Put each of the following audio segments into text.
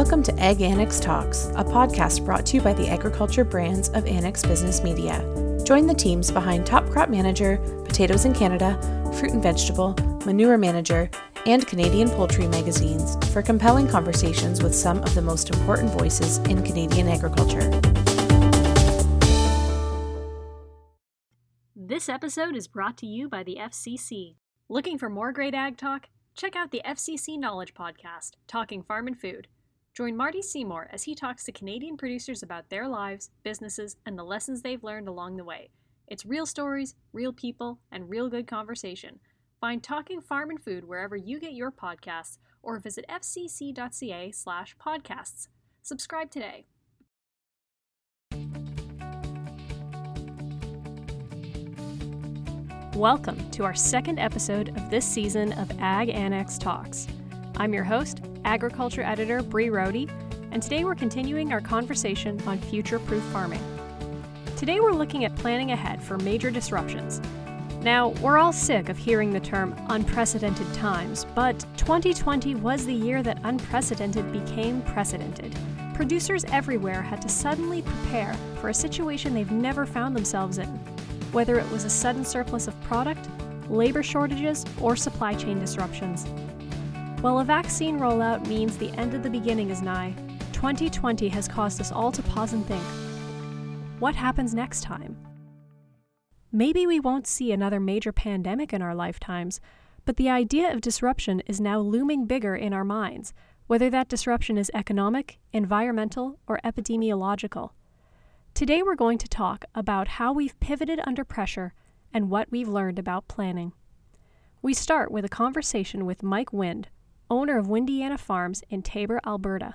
Welcome to Ag Annex Talks, a podcast brought to you by the agriculture brands of Annex Business Media. Join the teams behind Top Crop Manager, Potatoes in Canada, Fruit and Vegetable, Manure Manager, and Canadian Poultry magazines for compelling conversations with some of the most important voices in Canadian agriculture. This episode is brought to you by the FCC. Looking for more great ag talk? Check out the FCC Knowledge Podcast, Talking Farm and Food. Join Marty Seymour as he talks to Canadian producers about their lives, businesses, and the lessons they've learned along the way. It's real stories, real people, and real good conversation. Find Talking Farm and Food wherever you get your podcasts or visit fcc.ca slash podcasts. Subscribe today. Welcome to our second episode of this season of Ag Annex Talks. I'm your host, agriculture editor Bree Rody, and today we're continuing our conversation on future proof farming. Today we're looking at planning ahead for major disruptions. Now, we're all sick of hearing the term unprecedented times, but 2020 was the year that unprecedented became precedented. Producers everywhere had to suddenly prepare for a situation they've never found themselves in, whether it was a sudden surplus of product, labor shortages, or supply chain disruptions. While a vaccine rollout means the end of the beginning is nigh, 2020 has caused us all to pause and think what happens next time? Maybe we won't see another major pandemic in our lifetimes, but the idea of disruption is now looming bigger in our minds, whether that disruption is economic, environmental, or epidemiological. Today we're going to talk about how we've pivoted under pressure and what we've learned about planning. We start with a conversation with Mike Wind, owner of Windiana Farms in Taber, Alberta.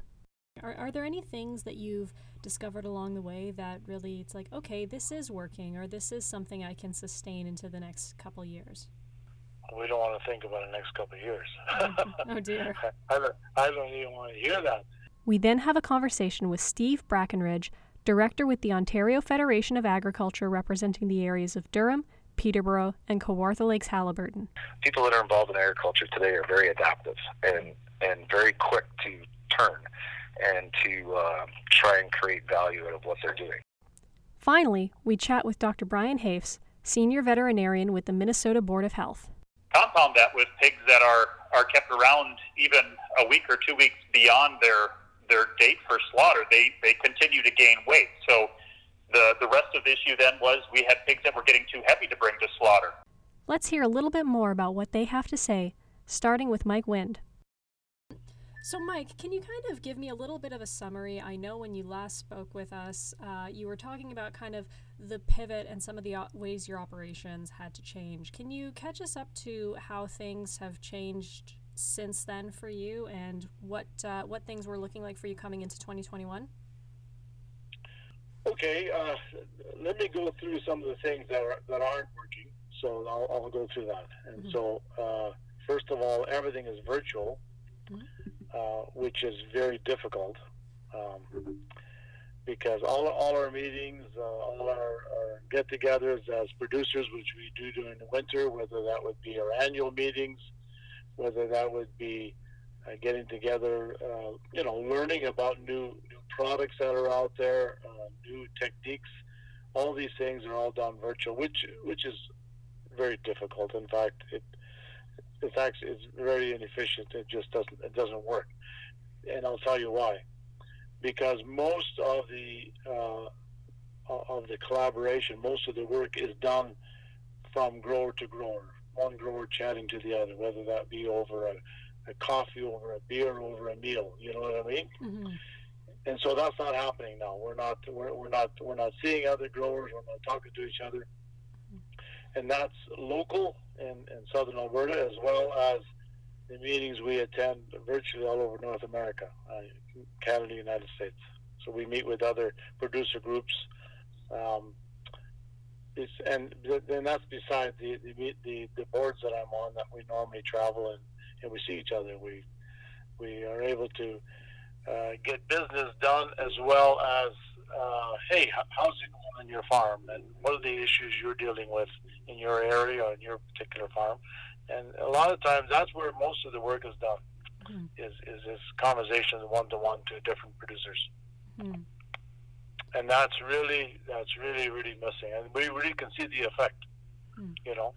Are, are there any things that you've discovered along the way that really it's like, okay, this is working or this is something I can sustain into the next couple years? We don't want to think about the next couple of years. oh dear. I don't, I don't even want to hear that. We then have a conversation with Steve Brackenridge, director with the Ontario Federation of Agriculture representing the areas of Durham, Peterborough, and Kawartha Lakes Haliburton. People that are involved in agriculture today are very adaptive and, and very quick to turn and to uh, try and create value out of what they're doing. Finally, we chat with Dr. Brian Hoefs, senior veterinarian with the Minnesota Board of Health. Compound that with pigs that are, are kept around even a week or two weeks beyond their their date for slaughter, they, they continue to gain weight. So the, the rest of the issue then was we had pigs that were getting too heavy to bring to slaughter. Let's hear a little bit more about what they have to say, starting with Mike Wind. So, Mike, can you kind of give me a little bit of a summary? I know when you last spoke with us, uh, you were talking about kind of the pivot and some of the ways your operations had to change. Can you catch us up to how things have changed since then for you, and what uh, what things were looking like for you coming into 2021? Okay, uh, let me go through some of the things that are, that aren't working. So I'll, I'll go through that. And mm-hmm. so, uh, first of all, everything is virtual, mm-hmm. uh, which is very difficult um, because all, all our meetings, uh, all our, our get-togethers as producers, which we do during the winter, whether that would be our annual meetings, whether that would be uh, getting together, uh, you know, learning about new new products that are out there, uh, new techniques. All these things are all done virtual, which which is very difficult. In fact, it in fact it's very inefficient. It just doesn't it doesn't work, and I'll tell you why. Because most of the uh, of the collaboration, most of the work is done from grower to grower, one grower chatting to the other, whether that be over a a coffee over a beer over a meal. You know what I mean? Mm-hmm. And so that's not happening now. We're not we're, we're not we're not seeing other growers. We're not talking to each other, and that's local in, in southern Alberta as well as the meetings we attend virtually all over North America, uh, Canada, United States. So we meet with other producer groups. Um, and then that's besides the, the, the the boards that I'm on that we normally travel and and we see each other. We we are able to uh, get business done as well as uh, hey, how's it going on your farm, and what are the issues you're dealing with in your area or in your particular farm, and a lot of times that's where most of the work is done. mm-hmm. is is this conversation one to one to different producers. Mm-hmm. And that's really that's really really missing, and we really can see the effect. Mm. You know.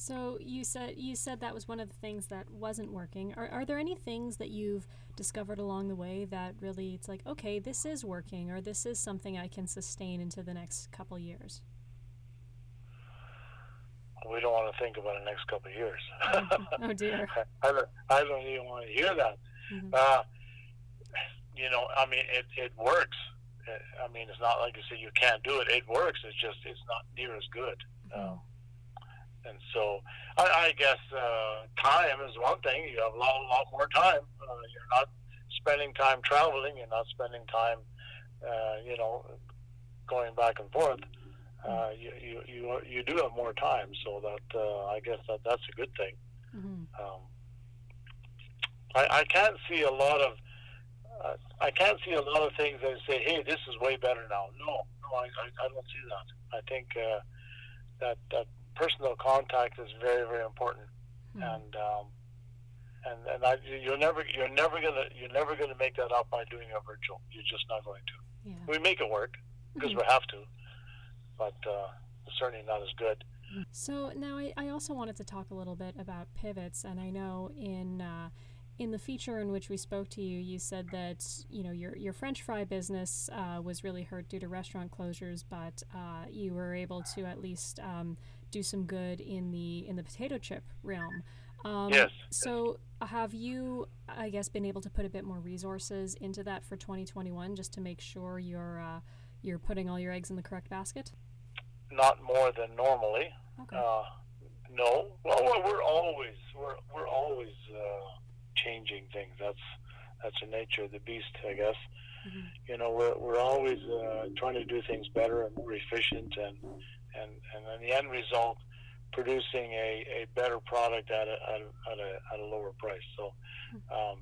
So you said you said that was one of the things that wasn't working. Are are there any things that you've discovered along the way that really it's like okay, this is working, or this is something I can sustain into the next couple years? we don't want to think about the next couple of years. oh dear. I don't, I don't even want to hear that. Mm-hmm. Uh, you know, I mean, it, it works. I mean, it's not like you say you can't do it. It works. It's just it's not near as good. Mm-hmm. Um, and so, I, I guess uh, time is one thing. You have a lot, a lot more time. Uh, you're not spending time traveling. You're not spending time, uh, you know, going back and forth uh, you, you you you do have more time, so that uh, I guess that that's a good thing. Mm-hmm. Um, I, I can't see a lot of uh, I can't see a lot of things that say, "Hey, this is way better now." No, no, I, I, I don't see that. I think uh, that that personal contact is very very important, mm-hmm. and um, and and I, you're never you're never gonna you're never gonna make that up by doing a virtual. You're just not going to. Yeah. We make it work because mm-hmm. we have to but uh, certainly not as good. So now I, I also wanted to talk a little bit about pivots, and I know in uh, in the feature in which we spoke to you, you said that you know your your French fry business uh, was really hurt due to restaurant closures, but uh, you were able to at least um, do some good in the in the potato chip realm. Um, yes. So have you, I guess, been able to put a bit more resources into that for 2021, just to make sure you're uh, you're putting all your eggs in the correct basket? not more than normally. Okay. Uh, no, well, we're always we're we're always uh, changing things. That's that's the nature of the beast, I guess. Mm-hmm. You know, we're we're always uh, trying to do things better and more efficient, and and and then the end result, producing a, a better product at a, at a, at a, at a lower price. So, um,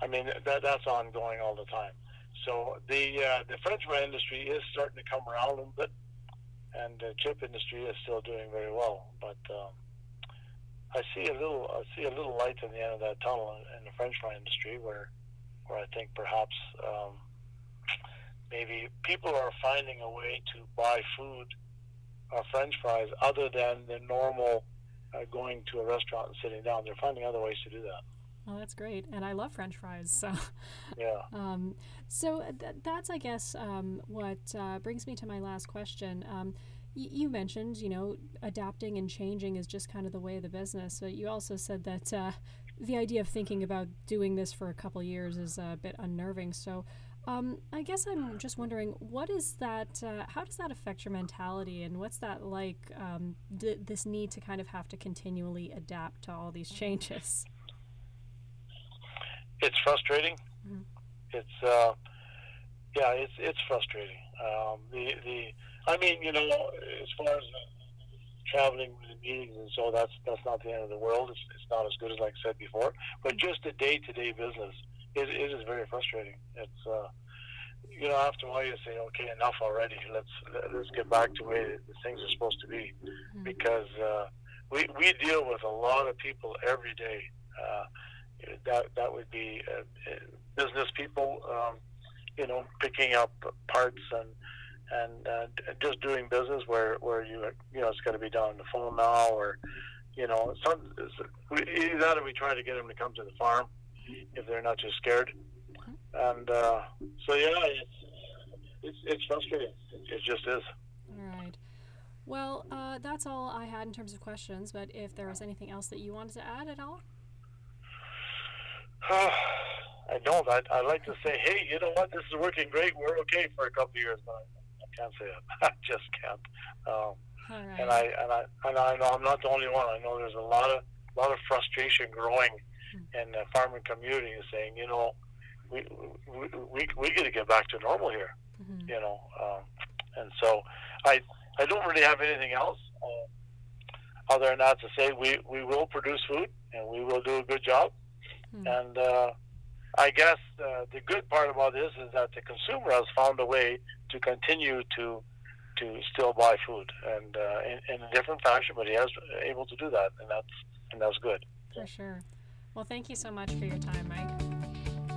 I mean that that's ongoing all the time. So the uh, the French fry industry is starting to come around a little bit and the chip industry is still doing very well. But um, I see a little I see a little light in the end of that tunnel in the French fry industry, where where I think perhaps um, maybe people are finding a way to buy food uh, French fries other than the normal uh, going to a restaurant and sitting down. They're finding other ways to do that. Oh, that's great, and I love French fries. So, yeah. Um, so th- that's, I guess, um, what uh, brings me to my last question. Um, y- you mentioned, you know, adapting and changing is just kind of the way of the business. But you also said that uh, the idea of thinking about doing this for a couple years is a bit unnerving. So, um, I guess I'm just wondering, what is that? Uh, how does that affect your mentality, and what's that like? Um, th- this need to kind of have to continually adapt to all these changes it's frustrating. Mm-hmm. It's uh, yeah, it's it's frustrating. Um, the the I mean, you know, as far as traveling with meetings and so that's that's not the end of the world. It's, it's not as good as like I said before, but just the day to day business it, it is very frustrating. It's uh, you know after a while you say okay enough already let's let's get back to where things are supposed to be mm-hmm. because uh, we we deal with a lot of people every day. Uh, that that would be uh, business people, um, you know, picking up parts and and uh, just doing business where where you you know it's got to be done on the phone now or you know some either that or we try to get them to come to the farm if they're not just scared and uh, so yeah it's it's it's frustrating it just is all right well uh, that's all I had in terms of questions but if there was anything else that you wanted to add at all I don't. I, I like to say, hey, you know what? This is working great. We're okay for a couple of years, but I, I can't say it. I just can't. Um, right. And I and I and I know I'm not the only one. I know there's a lot of lot of frustration growing mm-hmm. in the farming community, saying, you know, we we we, we got to get back to normal here. Mm-hmm. You know, um, and so I I don't really have anything else. Uh, other than that to say we, we will produce food and we will do a good job Mm-hmm. And uh, I guess uh, the good part about this is that the consumer has found a way to continue to to still buy food and uh, in, in, a different fashion, but he has able to do that, and that's and that's good. For sure. Well, thank you so much for your time, Mike.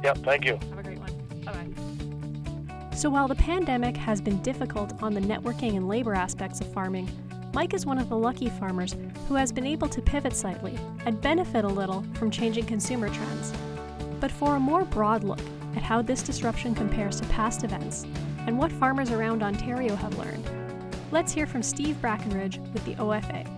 Yep, thank you. Have a great one. Bye bye. So, while the pandemic has been difficult on the networking and labor aspects of farming, Mike is one of the lucky farmers who has been able to pivot slightly and benefit a little from changing consumer trends. But for a more broad look at how this disruption compares to past events and what farmers around Ontario have learned, let's hear from Steve Brackenridge with the OFA.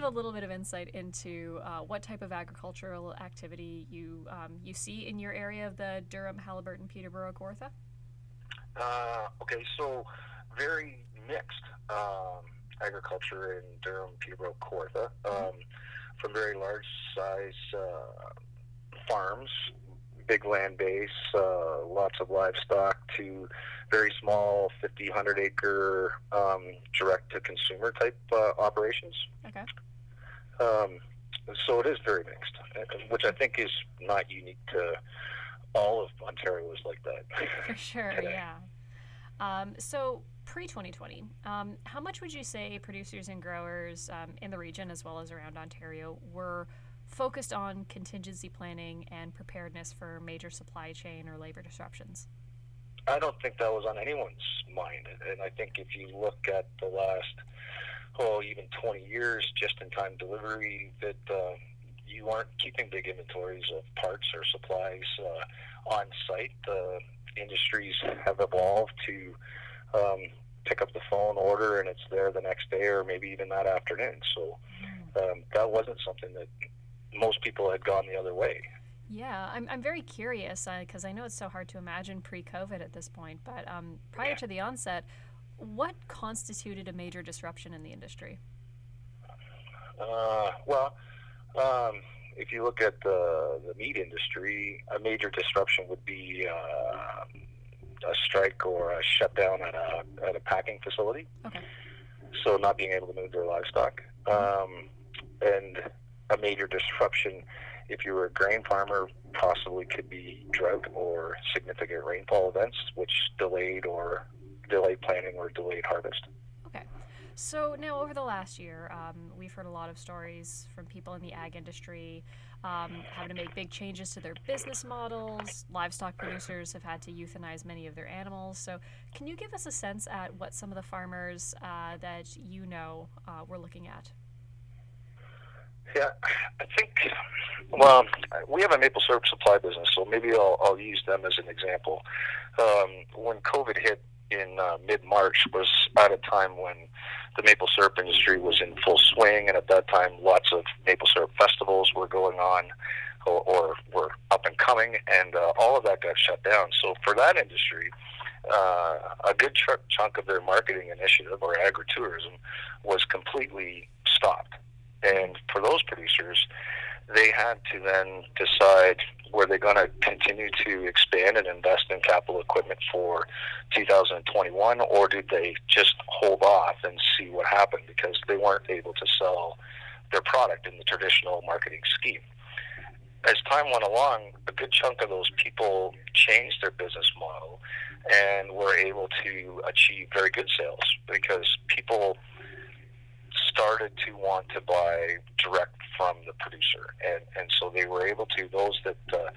Give a little bit of insight into uh, what type of agricultural activity you um, you see in your area of the Durham, Haliburton, Peterborough, Kawartha? Uh, okay, so very mixed um, agriculture in Durham, Peterborough, Kawartha, um, from very large size uh, farms, big land base, uh, lots of livestock, to very small 50, 100 acre um, direct to consumer type uh, operations. Okay. Um, so it is very mixed, uh, which I think is not unique to all of Ontario is like that. For sure, today. yeah. Um, so pre 2020, um, how much would you say producers and growers um, in the region as well as around Ontario were focused on contingency planning and preparedness for major supply chain or labor disruptions? I don't think that was on anyone's mind. And I think if you look at the last, oh, even 20 years, just in time delivery, that uh, you aren't keeping big inventories of parts or supplies uh, on site. The industries have evolved to um, pick up the phone, order, and it's there the next day or maybe even that afternoon. So um, that wasn't something that most people had gone the other way. Yeah, I'm, I'm very curious because I know it's so hard to imagine pre COVID at this point, but um, prior to the onset, what constituted a major disruption in the industry? Uh, well, um, if you look at the, the meat industry, a major disruption would be uh, a strike or a shutdown at a, at a packing facility. Okay. So not being able to move their livestock. Um, and a major disruption, if you were a grain farmer, possibly could be drought or significant rainfall events, which delayed or delayed planting or delayed harvest. Okay. So now, over the last year, um, we've heard a lot of stories from people in the ag industry um, having to make big changes to their business models. Livestock producers have had to euthanize many of their animals. So, can you give us a sense at what some of the farmers uh, that you know uh, were looking at? Yeah, I think. Well, we have a maple syrup supply business, so maybe I'll, I'll use them as an example. Um, when COVID hit in uh, mid March, was at a time when the maple syrup industry was in full swing, and at that time, lots of maple syrup festivals were going on. Or, or were up and coming, and uh, all of that got shut down. So for that industry, uh, a good ch- chunk of their marketing initiative or agritourism was completely stopped. And for those producers, they had to then decide were they going to continue to expand and invest in capital equipment for 2021, or did they just hold off and see what happened because they weren't able to sell their product in the traditional marketing scheme. As time went along, a good chunk of those people changed their business model and were able to achieve very good sales because people started to want to buy direct from the producer, and and so they were able to those that uh,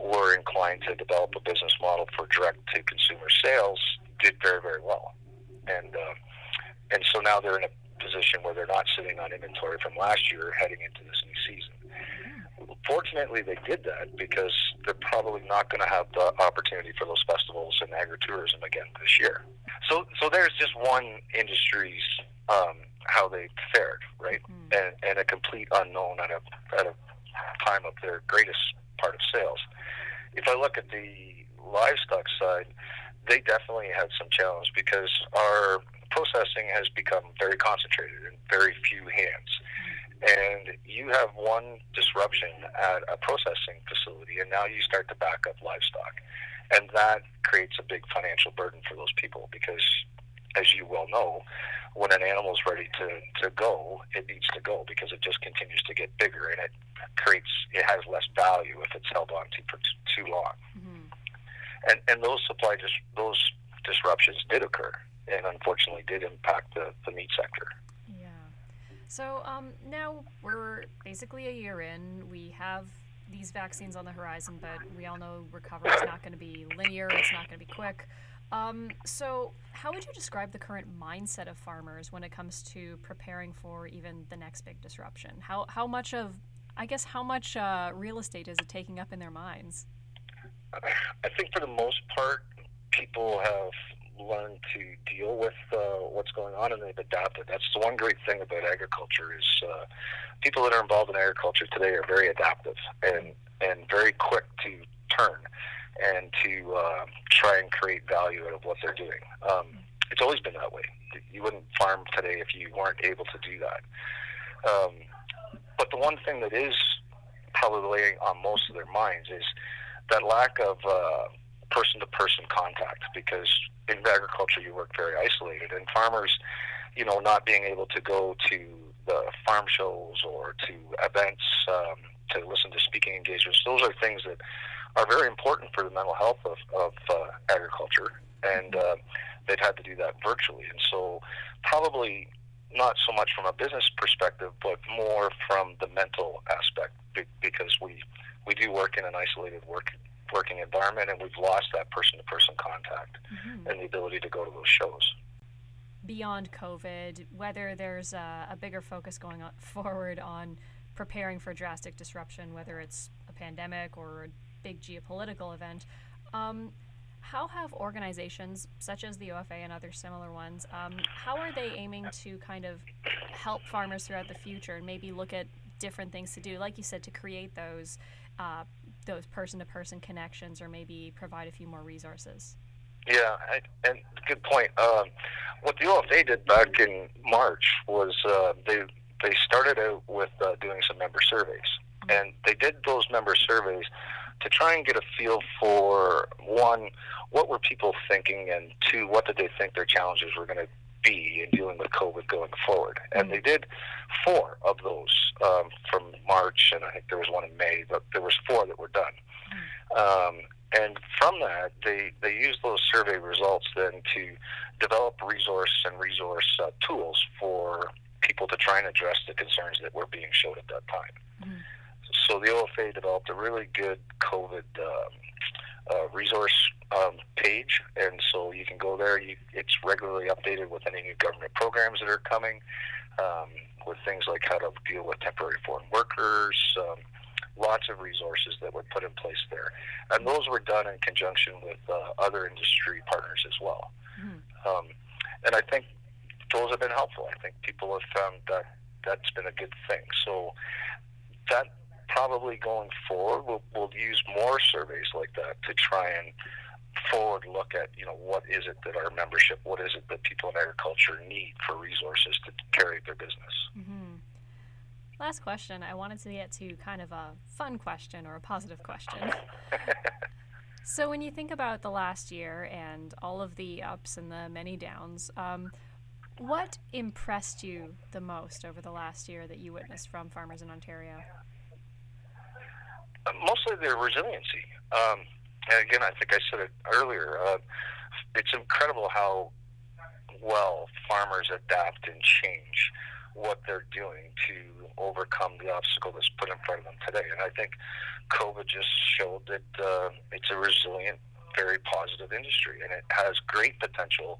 were inclined to develop a business model for direct to consumer sales did very very well, and uh, and so now they're in a position where they're not sitting on inventory from last year heading into this new season. Fortunately, they did that because they're probably not going to have the opportunity for those festivals and agritourism again this year. So, so there's just one industry's um, how they fared, right? Mhm. And, and a complete unknown at a, at a time of their greatest part of sales. If I look at the livestock side, they definitely had some challenge because our processing has become very concentrated in very few hands. And you have one disruption at a processing facility, and now you start to back up livestock. And that creates a big financial burden for those people because, as you well know, when an animal is ready to, to go, it needs to go because it just continues to get bigger and it creates, it has less value if it's held on to for t- too long. Mhm. And, and those supply, dis- those disruptions did occur and unfortunately did impact the, the meat sector. Yeah. So um, now we're basically a year in. We have these vaccines on the horizon, but we all know recovery is not going to be linear. It's not going to be quick. Um, so, how would you describe the current mindset of farmers when it comes to preparing for even the next big disruption? How how much of I guess how much uh, real estate is it taking up in their minds? I think for the most part, people have learned to deal with uh, what's going on and they've adapted. That's the one great thing about agriculture is uh, people that are involved in agriculture today are very adaptive and and very quick to turn and to uh, try and create value out of what they're doing. Um, it's always been that way. You wouldn't farm today if you weren't able to do that. Um, but the one thing that is probably on most of their minds is that lack of person to person contact because in agriculture you work very isolated and farmers you know not being able to go to the farm shows or to events um, to listen to speaking engagements those are things that are very important for the mental health of, of uh, agriculture and uh, they've had to do that virtually and so probably not so much from a business perspective but more from the mental aspect because we we do work in an isolated work working environment, and we've lost that person to person contact mm-hmm. and the ability to go to those shows. Beyond COVID, whether there's a, a bigger focus going on, forward on preparing for drastic disruption, whether it's a pandemic or big geopolitical event, um, how have organizations such as the OFA and other similar ones, um, how are they aiming to kind of help farmers throughout the future and maybe look at different things to do, like you said, to create those uh, those person to person connections or maybe provide a few more resources. Yeah, I, and good point. Um, what the OFA did back in March was uh, they they started out with uh, doing some member surveys, mm-hmm. and they did those member surveys to try and get a feel for one, what were people thinking, and two, what did they think their challenges were going to be in dealing with COVID going forward. And they did four of those um, from March, and I think there was one in May, but there was four that were done. Um, and from that, they, they used those survey results then to develop resource and resource uh, tools for people to try and address the concerns that were being showed at that time. Mm-hmm. So the OFA developed a really good COVID um, uh, resource um, page, and so you can go there. You, it's regularly updated with any new government programs that are coming, um, with things like how to deal with temporary foreign workers. Um, lots of resources that were put in place there, and those were done in conjunction with uh, other industry partners as well. Mm-hmm. Um, and I think those have been helpful. I think people have found that that's been a good thing. So that probably going forward, we'll, we'll use more surveys like that to try and forward look at you know what is it that our membership, what is it that people in agriculture need for resources to carry their business. Mm-hmm. Last question. I wanted to get to kind of a fun question or a positive question. so when you think about the last year and all of the ups and the many downs. Um, what impressed you the most over the last year that you witnessed from farmers in Ontario? Mostly their resiliency. Um, and again, I think I said it earlier. Uh, it's incredible how well farmers adapt and change what they're doing to overcome the obstacle that's put in front of them today. And I think COVID just showed that uh, it's a resilient, very positive industry, and it has great potential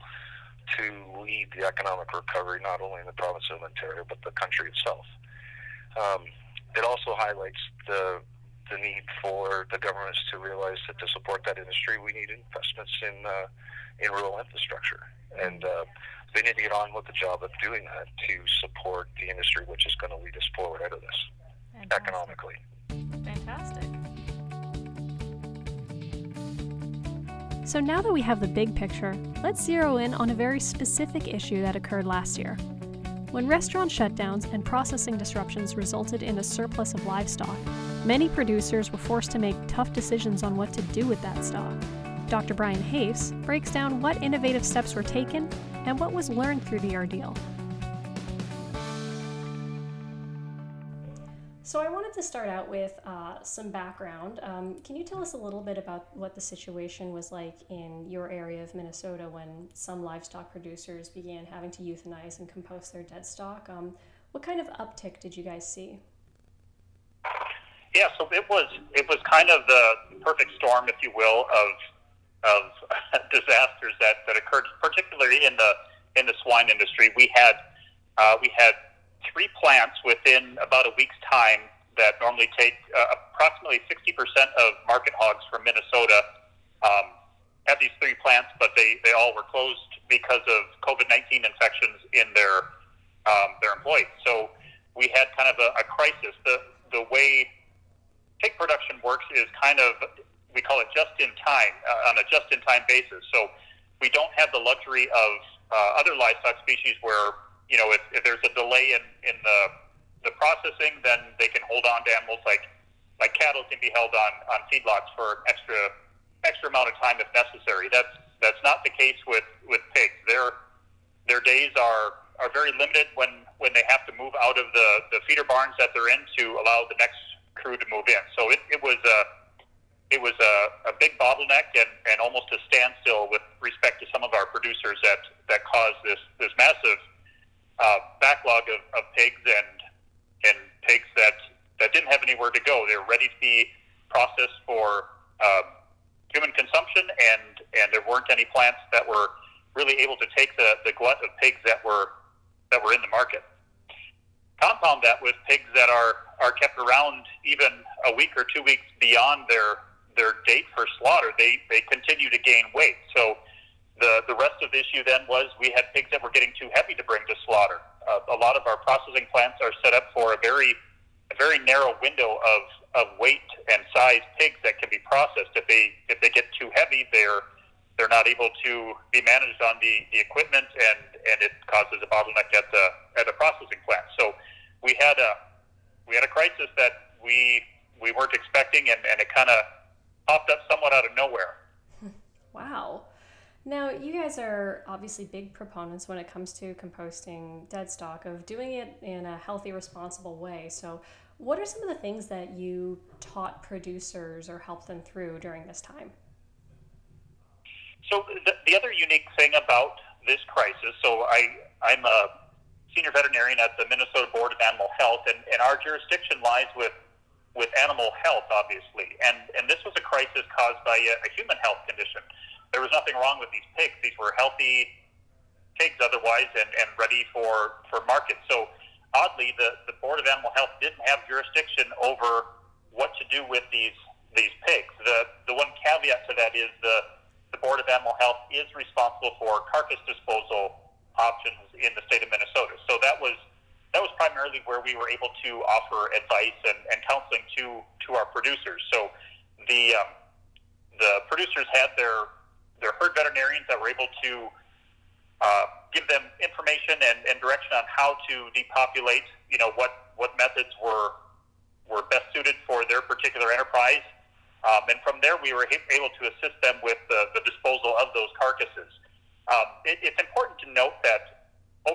to lead the economic recovery not only in the province of Ontario but the country itself. Um, it also highlights the the need for the governments to realize that to support that industry, we need investments in uh, in rural infrastructure, and uh, they need to get on with the job of doing that to support the industry, which is going to lead us forward out of this Fantastic. economically. Fantastic. So now that we have the big picture, let's zero in on a very specific issue that occurred last year. When restaurant shutdowns and processing disruptions resulted in a surplus of livestock, Many producers were forced to make tough decisions on what to do with that stock. Dr. Brian Hoefs breaks down what innovative steps were taken and what was learned through the ordeal. So, I wanted to start out with uh, some background. Um, can you tell us a little bit about what the situation was like in your area of Minnesota when some livestock producers began having to euthanize and compost their dead stock? Um, What kind of uptick did you guys see? Yeah, so it was it was kind of the perfect storm, if you will, of of disasters that, that occurred, particularly in the in the swine industry. We had uh, we had three plants within about a week's time that normally take uh, approximately 60% of market hogs from Minnesota um, at these three plants, but they, they all were closed because of COVID 19 infections in their um, their employees. So we had kind of a, a crisis. The the way pig production works is kind of we call it just in time uh, on a just in time basis. So we don't have the luxury of uh, other livestock species where you know if, if there's a delay in in the the processing, then they can hold on to animals like like cattle can be held on on feedlots for extra extra amount of time if necessary. That's that's not the case with with pigs. Their their days are are very limited when when they have to move out of the the feeder barns that they're in to allow the next crew to move in. So it, it was a it was a, a big bottleneck and, and almost a standstill with respect to some of our producers that that caused this this massive uh, backlog of, of pigs and and pigs that that didn't have anywhere to go. They were ready to be processed for um, human consumption, and and there weren't any plants that were really able to take the, the glut of pigs that were that were in the market. Compound that with pigs that are are kept around even a week or two weeks beyond their their date for slaughter, they they continue to gain weight. So the the rest of the issue then was we had pigs that were getting too heavy to bring to slaughter. Uh, a lot of our processing plants are set up for a very a very narrow window of of weight and size pigs that can be processed. If they if they get too heavy, they're they're not able to be managed on the, the equipment, and, and it causes a bottleneck at the at the processing plant. So we had a we had a crisis that we we weren't expecting, and, and it kind of popped up somewhat out of nowhere. Wow. Now, you guys are obviously big proponents when it comes to composting dead stock of doing it in a healthy, responsible way. So, what are some of the things that you taught producers or helped them through during this time? So the, the other unique thing about this crisis, so I I'm a senior veterinarian at the Minnesota Board of Animal Health, and, and our jurisdiction lies with with animal health, obviously, and and this was a crisis caused by a, a human health condition. There was nothing wrong with these pigs; these were healthy pigs otherwise, and, and ready for for market. So oddly, the, the Board of Animal Health didn't have jurisdiction over what to do with these these pigs. The the one caveat to that is the the Board of Animal Health is responsible for carcass disposal options in the state of Minnesota. So that was that was primarily where we were able to offer advice and, and counseling to to our producers. So the um, the producers had their their herd veterinarians that were able to uh, give them information and, and direction on how to depopulate. You know what what methods were were best suited for their particular enterprise, um, and from there we were able to assist them with the, the disposal of those carcasses. Um, it, it's important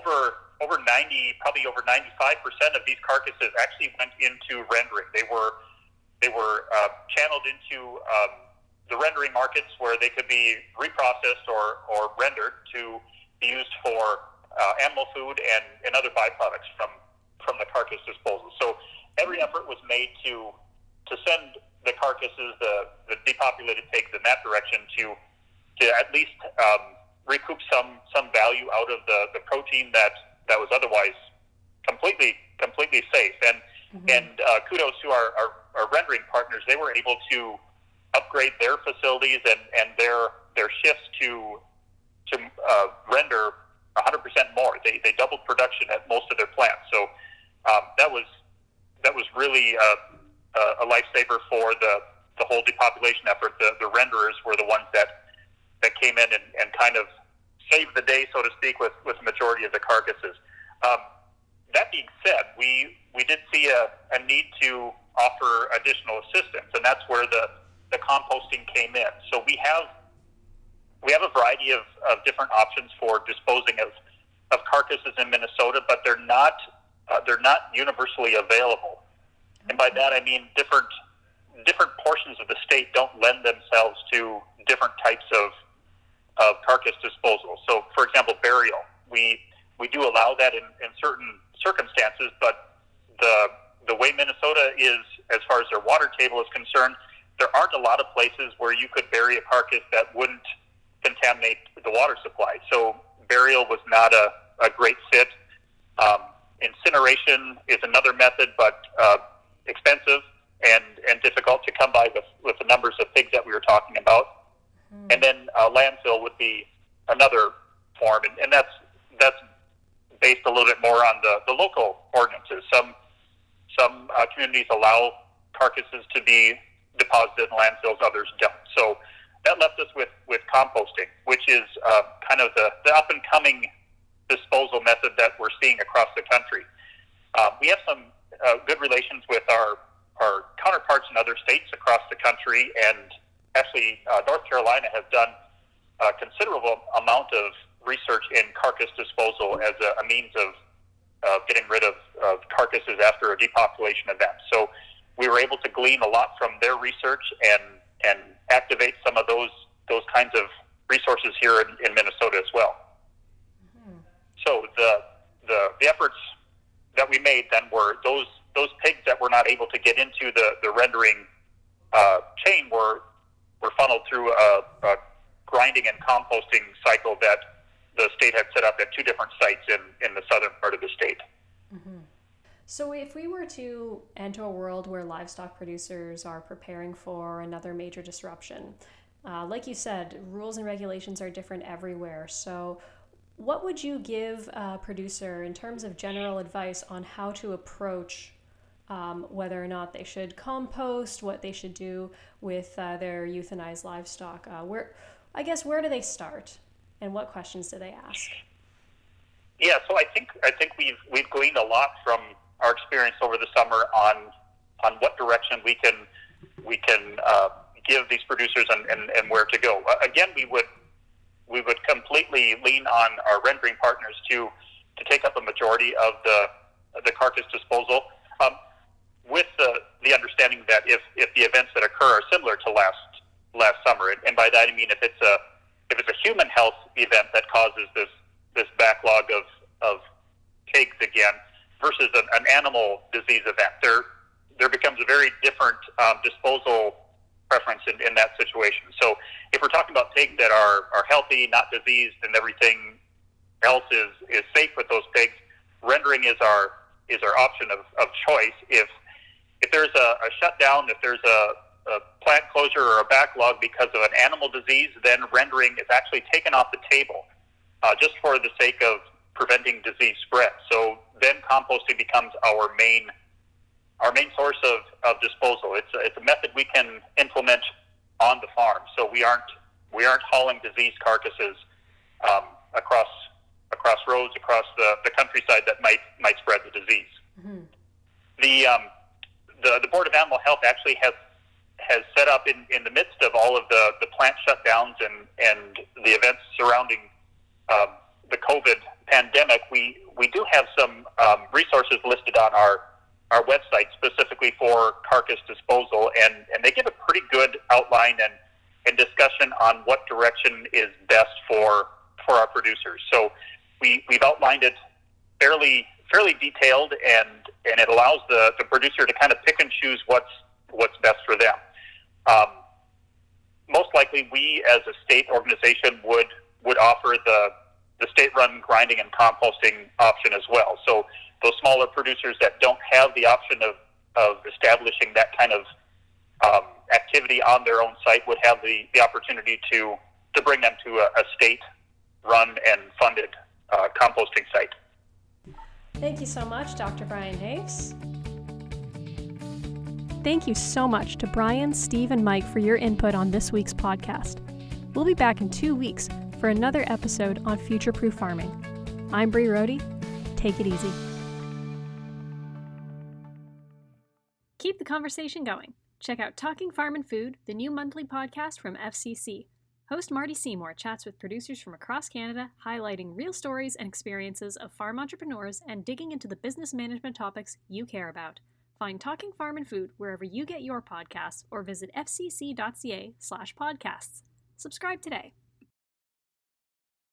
over over 90, probably over 95 percent of these carcasses actually went into rendering. They were they were uh, channeled into um, the rendering markets where they could be reprocessed or, or rendered to be used for uh, animal food and, and other byproducts from, from the carcass disposal. So every effort was made to to send the carcasses, the, the depopulated pigs in that direction to to at least um, recoup some some value out of the, the protein that, that was otherwise completely completely safe. And mm-hmm. and uh, kudos to our, our, our rendering partners; they were able to upgrade their facilities and, and their their shifts to to uh, render 100% more. They, they doubled production at most of their plants. So um, that was that was really uh, a lifesaver for the, the whole depopulation effort. The, the renderers were the ones that that came in and, and kind of saved the day, so to speak, with, with the majority of the carcasses. Um, that being said, we we did see a, a need to offer additional assistance, and that's where the, the composting came in. So we have we have a variety of, of different options for disposing of, of carcasses in Minnesota, but they're not uh, they're not universally available. And by that I mean different different portions of the state don't lend themselves to different types of of carcass disposal. So, for example, burial we we do allow that in, in certain circumstances, but the the way Minnesota is as far as their water table is concerned, there aren't a lot of places where you could bury a carcass that wouldn't contaminate the water supply. So burial was not a, a great fit. Um, incineration is another method, but uh, expensive and, and difficult to come by with, with the numbers of pigs that we were talking about. Mm. And then uh, landfill would be another form, and, and that's that's based a little bit more on the, the local ordinances. Some some uh, communities allow carcasses to be deposited in landfills, others don't. So that left us with, with composting, which is uh, kind of the, the up and coming disposal method that we're seeing across the country. Uh, we have some uh, good relations with our, our counterparts in other states across the country, and actually, uh, North Carolina has done a considerable amount of research in carcass disposal as a, a means of uh, getting rid of, of carcasses after a depopulation event. So we were able to glean a lot from their research and and activate some of those those kinds of resources here in, in Minnesota as well. Mm-hmm. So the, the the efforts that we made then were those those pigs that were not able to get into the the rendering uh, chain were were funneled through a, a grinding and composting cycle that the state had set up at two different sites in, in the southern part of the state. Mm-hmm. So, if we were to enter a world where livestock producers are preparing for another major disruption, uh, like you said, rules and regulations are different everywhere. So, what would you give a producer in terms of general advice on how to approach um, whether or not they should compost, what they should do with uh, their euthanized livestock? Uh, where, I guess, where do they start? and what questions do they ask? Yeah, so I think I think we've we've gleaned a lot from our experience over the summer on on what direction we can we can uh, give these producers and, and, and where to go. Again, we would we would completely lean on our rendering partners to to take up a majority of the the carcass disposal, with the the understanding that if if the events that occur are similar to last last summer, and by that I mean if it's a if it's a human health event that causes this this backlog of of pigs again versus an, an animal disease event, there there becomes a very different um, disposal preference in, in that situation. So if we're talking about pigs that are, are healthy, not diseased, and everything else is, is safe with those pigs, rendering is our is our option of, of choice. If if there's a, a shutdown, if there's a a plant closure or a backlog because of an animal disease, then rendering is actually taken off the table uh, just for the sake of preventing disease spread. So then composting becomes our main our main source of, of disposal. It's a, it's a method we can implement on the farm. So we aren't we aren't hauling disease carcasses um, across across roads across the, the countryside that might might spread the disease. Mm-hmm. The um, the the Board of Animal Health actually has has set up in, in the midst of all of the, the plant shutdowns and, and the events surrounding um, the COVID pandemic, we, we do have some um, resources listed on our, our website specifically for carcass disposal, and, and they give a pretty good outline and, and discussion on what direction is best for, for our producers. So we, we've outlined it fairly fairly detailed, and, and it allows the, the producer to kind of pick and choose what's what's best for them. Um, most likely, we as a state organization would would offer the the state-run grinding and composting option as well. So those smaller producers that don't have the option of of establishing that kind of um, activity on their own site would have the, the opportunity to to bring them to a, a state-run and funded uh, composting site. Thank you so much, Dr. Brian Hoefs. Thank you so much to Brian, Steve, and Mike for your input on this week's podcast. We'll be back in two weeks for another episode on future proof farming. I'm Bree Rody. Take it easy. Keep the conversation going. Check out Talking Farm and Food, the new monthly podcast from FCC. Host Marty Seymour chats with producers from across Canada, highlighting real stories and experiences of farm entrepreneurs and digging into the business management topics you care about. Find Talking Farm and Food wherever you get your podcasts or visit fcc.ca slash podcasts. Subscribe today.